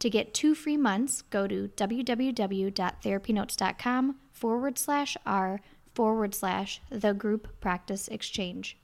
To get two free months, go to www.therapynotes.com forward slash R forward slash the group practice exchange.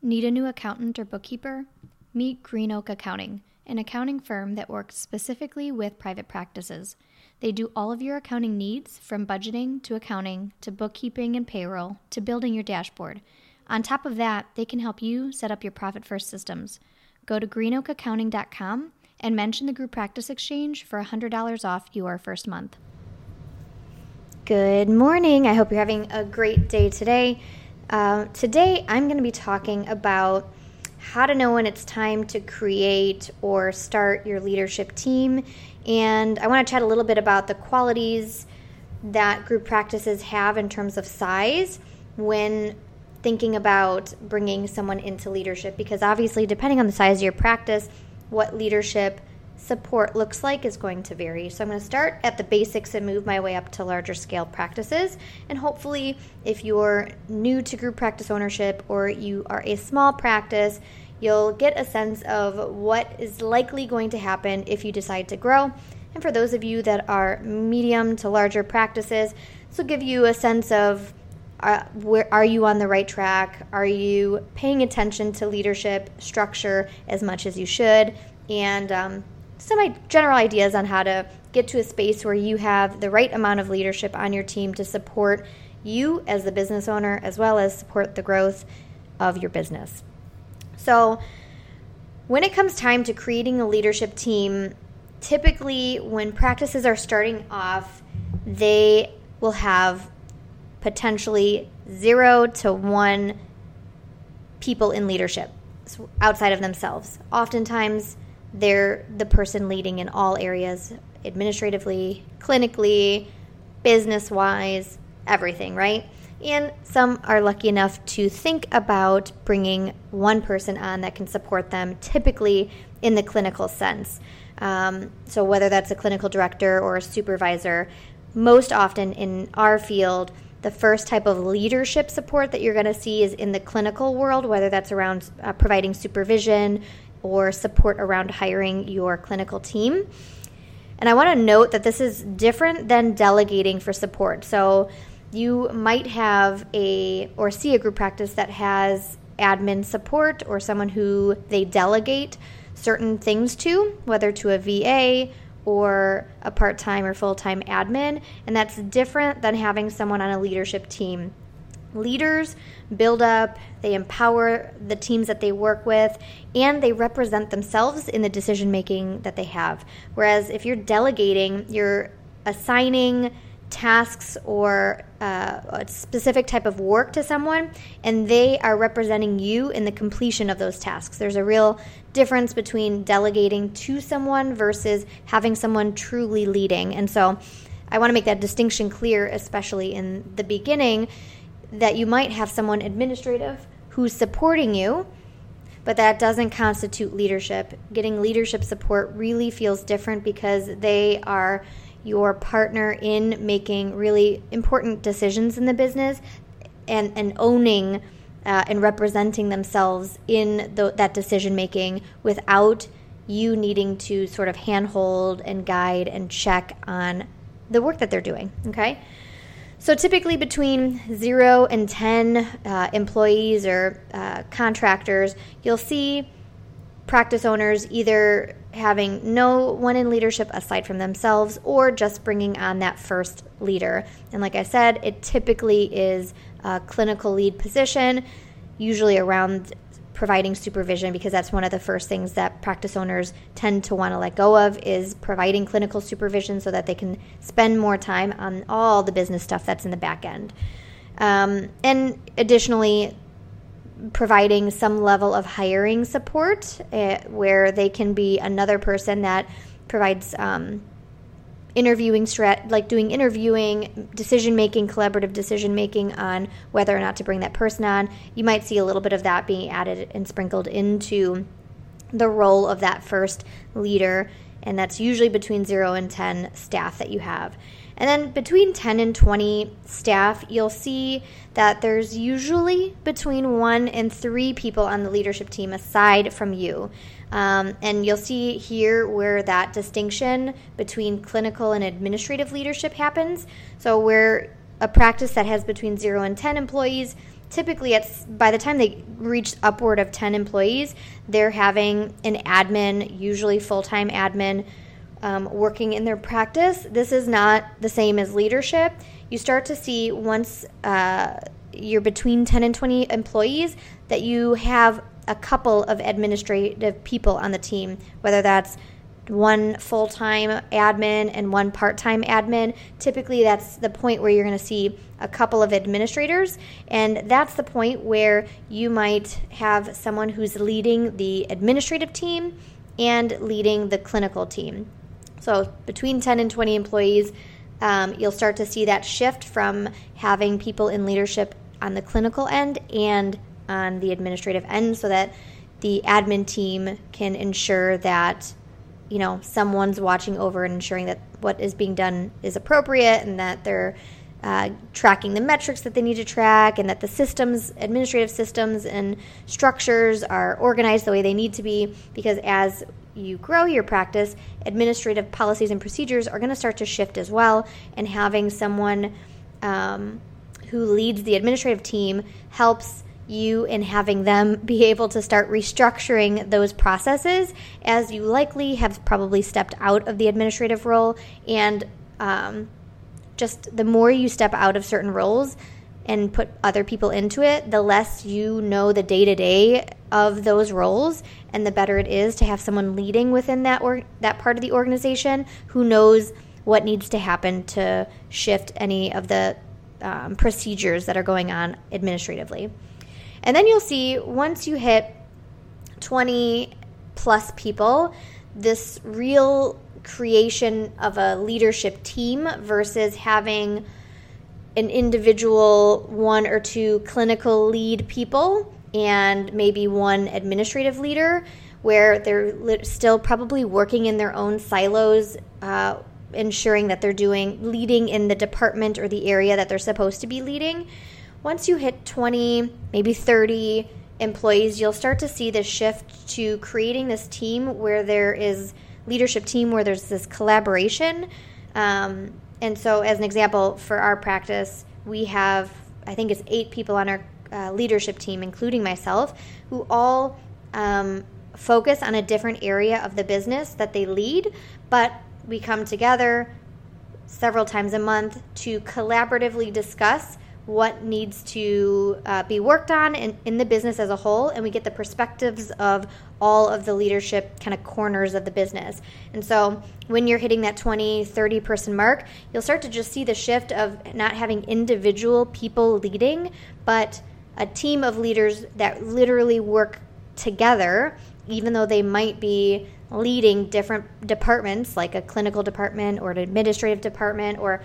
Need a new accountant or bookkeeper? Meet Green Oak Accounting, an accounting firm that works specifically with private practices. They do all of your accounting needs from budgeting to accounting to bookkeeping and payroll to building your dashboard. On top of that, they can help you set up your profit first systems. Go to greenoakaccounting.com and mention the Group Practice Exchange for $100 off your first month. Good morning. I hope you're having a great day today. Uh, today, I'm going to be talking about how to know when it's time to create or start your leadership team. And I want to chat a little bit about the qualities that group practices have in terms of size when thinking about bringing someone into leadership. Because obviously, depending on the size of your practice, what leadership support looks like is going to vary. So I'm going to start at the basics and move my way up to larger scale practices. And hopefully, if you're new to group practice ownership or you are a small practice, you'll get a sense of what is likely going to happen if you decide to grow. And for those of you that are medium to larger practices, this will give you a sense of uh, where are you on the right track? Are you paying attention to leadership structure as much as you should? And um, some general ideas on how to get to a space where you have the right amount of leadership on your team to support you as the business owner as well as support the growth of your business. So, when it comes time to creating a leadership team, typically when practices are starting off, they will have potentially zero to one people in leadership outside of themselves. Oftentimes, they're the person leading in all areas administratively, clinically, business wise, everything, right? And some are lucky enough to think about bringing one person on that can support them, typically in the clinical sense. Um, so, whether that's a clinical director or a supervisor, most often in our field, the first type of leadership support that you're going to see is in the clinical world, whether that's around uh, providing supervision, or support around hiring your clinical team. And I want to note that this is different than delegating for support. So you might have a or see a group practice that has admin support or someone who they delegate certain things to, whether to a VA or a part time or full time admin. And that's different than having someone on a leadership team leaders build up, they empower the teams that they work with, and they represent themselves in the decision making that they have. Whereas if you're delegating, you're assigning tasks or uh, a specific type of work to someone, and they are representing you in the completion of those tasks. There's a real difference between delegating to someone versus having someone truly leading. And so I want to make that distinction clear, especially in the beginning that you might have someone administrative who's supporting you, but that doesn't constitute leadership. Getting leadership support really feels different because they are your partner in making really important decisions in the business and, and owning uh, and representing themselves in the, that decision making without you needing to sort of handhold and guide and check on the work that they're doing. Okay. So typically between zero and 10 uh, employees or uh, contractors, you'll see practice owners either having no one in leadership aside from themselves or just bringing on that first leader. And like I said, it typically is a clinical lead position, usually around providing supervision because that's one of the first things that practice owners tend to want to let go of is providing clinical supervision so that they can spend more time on all the business stuff that's in the back end. Um, and additionally, providing some level of hiring support uh, where they can be another person that provides um, interviewing like doing interviewing decision making collaborative decision making on whether or not to bring that person on. You might see a little bit of that being added and sprinkled into the role of that first leader and that's usually between 0 and 10 staff that you have and then between 10 and 20 staff, you'll see that there's usually between one and three people on the leadership team aside from you. Um, and you'll see here where that distinction between clinical and administrative leadership happens. So, where a practice that has between zero and 10 employees, typically it's by the time they reach upward of 10 employees, they're having an admin, usually full time admin um, working in their practice. This is not the same as leadership. You start to see once uh, you're between 10 and 20 employees that you have a couple of administrative people on the team, whether that's one full time admin and one part time admin. Typically, that's the point where you're going to see a couple of administrators, and that's the point where you might have someone who's leading the administrative team and leading the clinical team. So between 10 and 20 employees, um, you'll start to see that shift from having people in leadership on the clinical end and on the administrative end so that the admin team can ensure that you know someone's watching over and ensuring that what is being done is appropriate and that they're uh, tracking the metrics that they need to track and that the systems administrative systems and structures are organized the way they need to be because as you grow your practice, administrative policies and procedures are going to start to shift as well. And having someone um, who leads the administrative team helps you in having them be able to start restructuring those processes as you likely have probably stepped out of the administrative role. And um, just the more you step out of certain roles, and put other people into it, the less you know the day to day of those roles, and the better it is to have someone leading within that or that part of the organization who knows what needs to happen to shift any of the um, procedures that are going on administratively. And then you'll see once you hit 20 plus people, this real creation of a leadership team versus having an individual one or two clinical lead people and maybe one administrative leader where they're still probably working in their own silos uh, ensuring that they're doing leading in the department or the area that they're supposed to be leading. Once you hit 20 maybe 30 employees you'll start to see this shift to creating this team where there is leadership team where there's this collaboration. Um, and so, as an example, for our practice, we have, I think it's eight people on our uh, leadership team, including myself, who all um, focus on a different area of the business that they lead, but we come together several times a month to collaboratively discuss what needs to uh, be worked on in, in the business as a whole, and we get the perspectives of all of the leadership kind of corners of the business. And so when you're hitting that 20, 30 person mark, you'll start to just see the shift of not having individual people leading, but a team of leaders that literally work together, even though they might be leading different departments like a clinical department or an administrative department or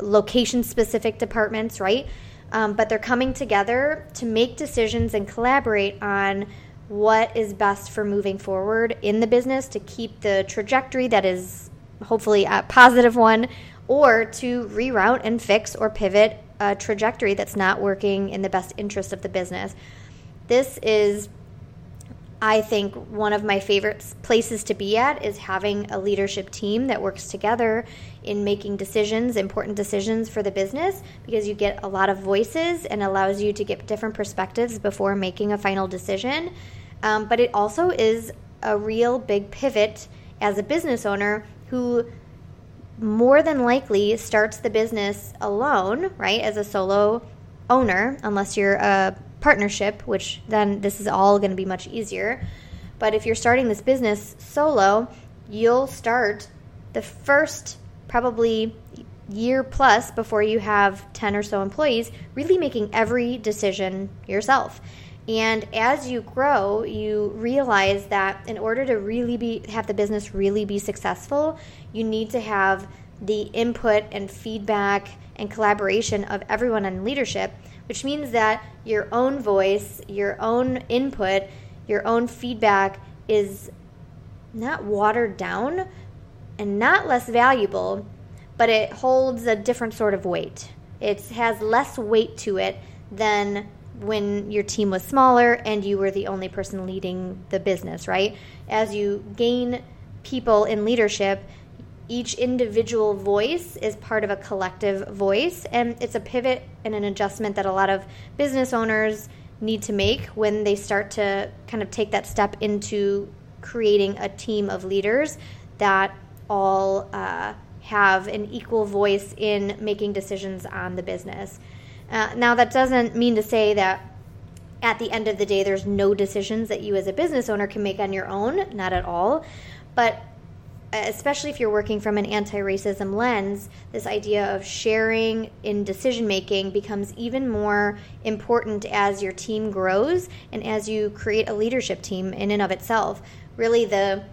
location specific departments, right? Um, but they're coming together to make decisions and collaborate on what is best for moving forward in the business to keep the trajectory that is hopefully a positive one or to reroute and fix or pivot a trajectory that's not working in the best interest of the business. This is I think one of my favorite places to be at is having a leadership team that works together in making decisions, important decisions for the business, because you get a lot of voices and allows you to get different perspectives before making a final decision. Um, but it also is a real big pivot as a business owner who more than likely starts the business alone, right, as a solo owner, unless you're a partnership, which then this is all going to be much easier. But if you're starting this business solo, you'll start the first probably year plus before you have 10 or so employees really making every decision yourself. And as you grow, you realize that in order to really be have the business really be successful, you need to have the input and feedback and collaboration of everyone in leadership, which means that your own voice, your own input, your own feedback is not watered down and not less valuable, but it holds a different sort of weight. It has less weight to it than when your team was smaller and you were the only person leading the business, right? As you gain people in leadership, each individual voice is part of a collective voice, and it's a pivot and an adjustment that a lot of business owners need to make when they start to kind of take that step into creating a team of leaders that all uh, have an equal voice in making decisions on the business. Uh, now, that doesn't mean to say that at the end of the day, there's no decisions that you as a business owner can make on your own, not at all. But especially if you're working from an anti racism lens, this idea of sharing in decision making becomes even more important as your team grows and as you create a leadership team in and of itself. Really, the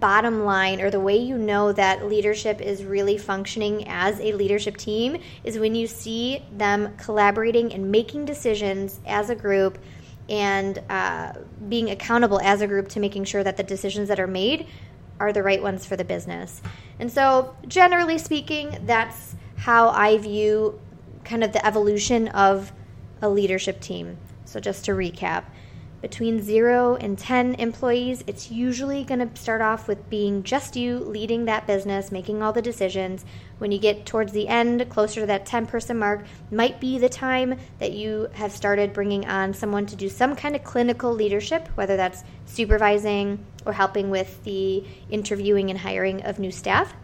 bottom line or the way you know that leadership is really functioning as a leadership team is when you see them collaborating and making decisions as a group and uh, being accountable as a group to making sure that the decisions that are made are the right ones for the business. And so, generally speaking, that's how I view kind of the evolution of a leadership team. So, just to recap, between 0 and 10 employees, it's usually going to start off with being just you leading that business, making all the decisions. When you get towards the end, closer to that 10 person mark, might be the time that you have started bringing on someone to do some kind of clinical leadership, whether that's supervising or helping with the interviewing and hiring of new staff.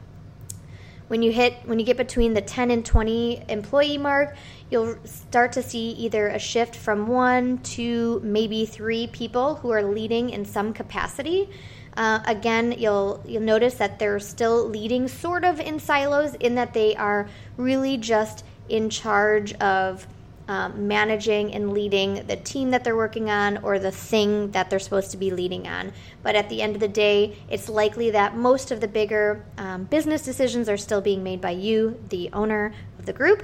When you hit when you get between the 10 and 20 employee mark you'll start to see either a shift from one to maybe three people who are leading in some capacity. Uh, again you'll you'll notice that they're still leading sort of in silos in that they are really just in charge of um, managing and leading the team that they're working on or the thing that they're supposed to be leading on. But at the end of the day, it's likely that most of the bigger um, business decisions are still being made by you, the owner of the group.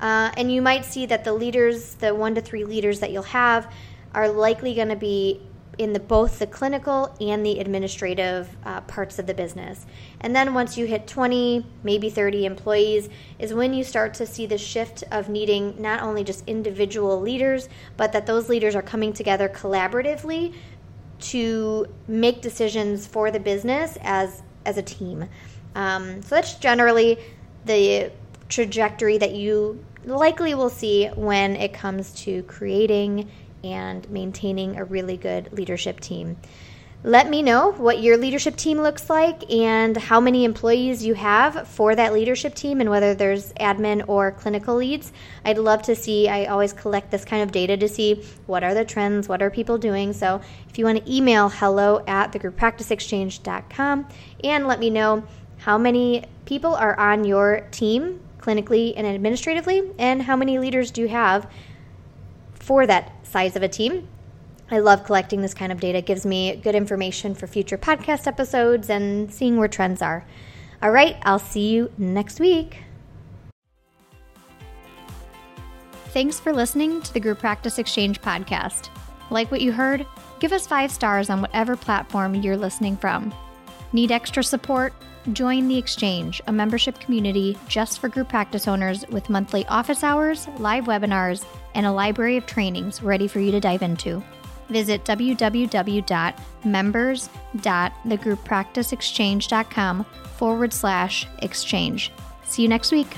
Uh, and you might see that the leaders, the one to three leaders that you'll have, are likely going to be in the both the clinical and the administrative uh, parts of the business. And then once you hit 20, maybe 30 employees, is when you start to see the shift of needing not only just individual leaders, but that those leaders are coming together collaboratively to make decisions for the business as as a team. Um, so that's generally the trajectory that you likely will see when it comes to creating and maintaining a really good leadership team. Let me know what your leadership team looks like and how many employees you have for that leadership team and whether there's admin or clinical leads. I'd love to see, I always collect this kind of data to see what are the trends, what are people doing. So if you want to email hello at thegrouppracticeexchange.com and let me know how many people are on your team clinically and administratively and how many leaders do you have for that size of a team. I love collecting this kind of data. It gives me good information for future podcast episodes and seeing where trends are. All right, I'll see you next week. Thanks for listening to the Group Practice Exchange podcast. Like what you heard? Give us five stars on whatever platform you're listening from. Need extra support? Join the Exchange, a membership community just for group practice owners with monthly office hours, live webinars, and a library of trainings ready for you to dive into. Visit www.members.thegrouppracticeexchange.com forward slash exchange. See you next week.